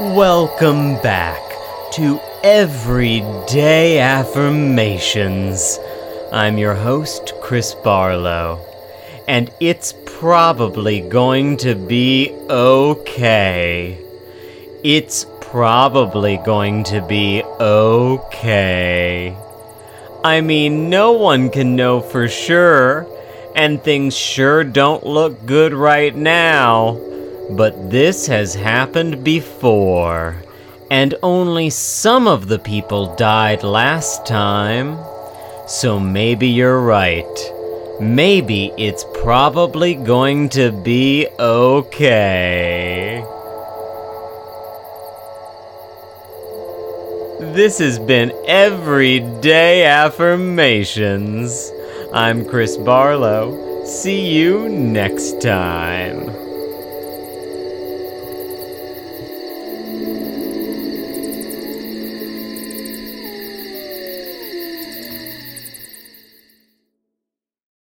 Welcome back to Everyday Affirmations. I'm your host, Chris Barlow, and it's probably going to be okay. It's probably going to be okay. I mean, no one can know for sure, and things sure don't look good right now. But this has happened before, and only some of the people died last time. So maybe you're right. Maybe it's probably going to be okay. This has been Everyday Affirmations. I'm Chris Barlow. See you next time.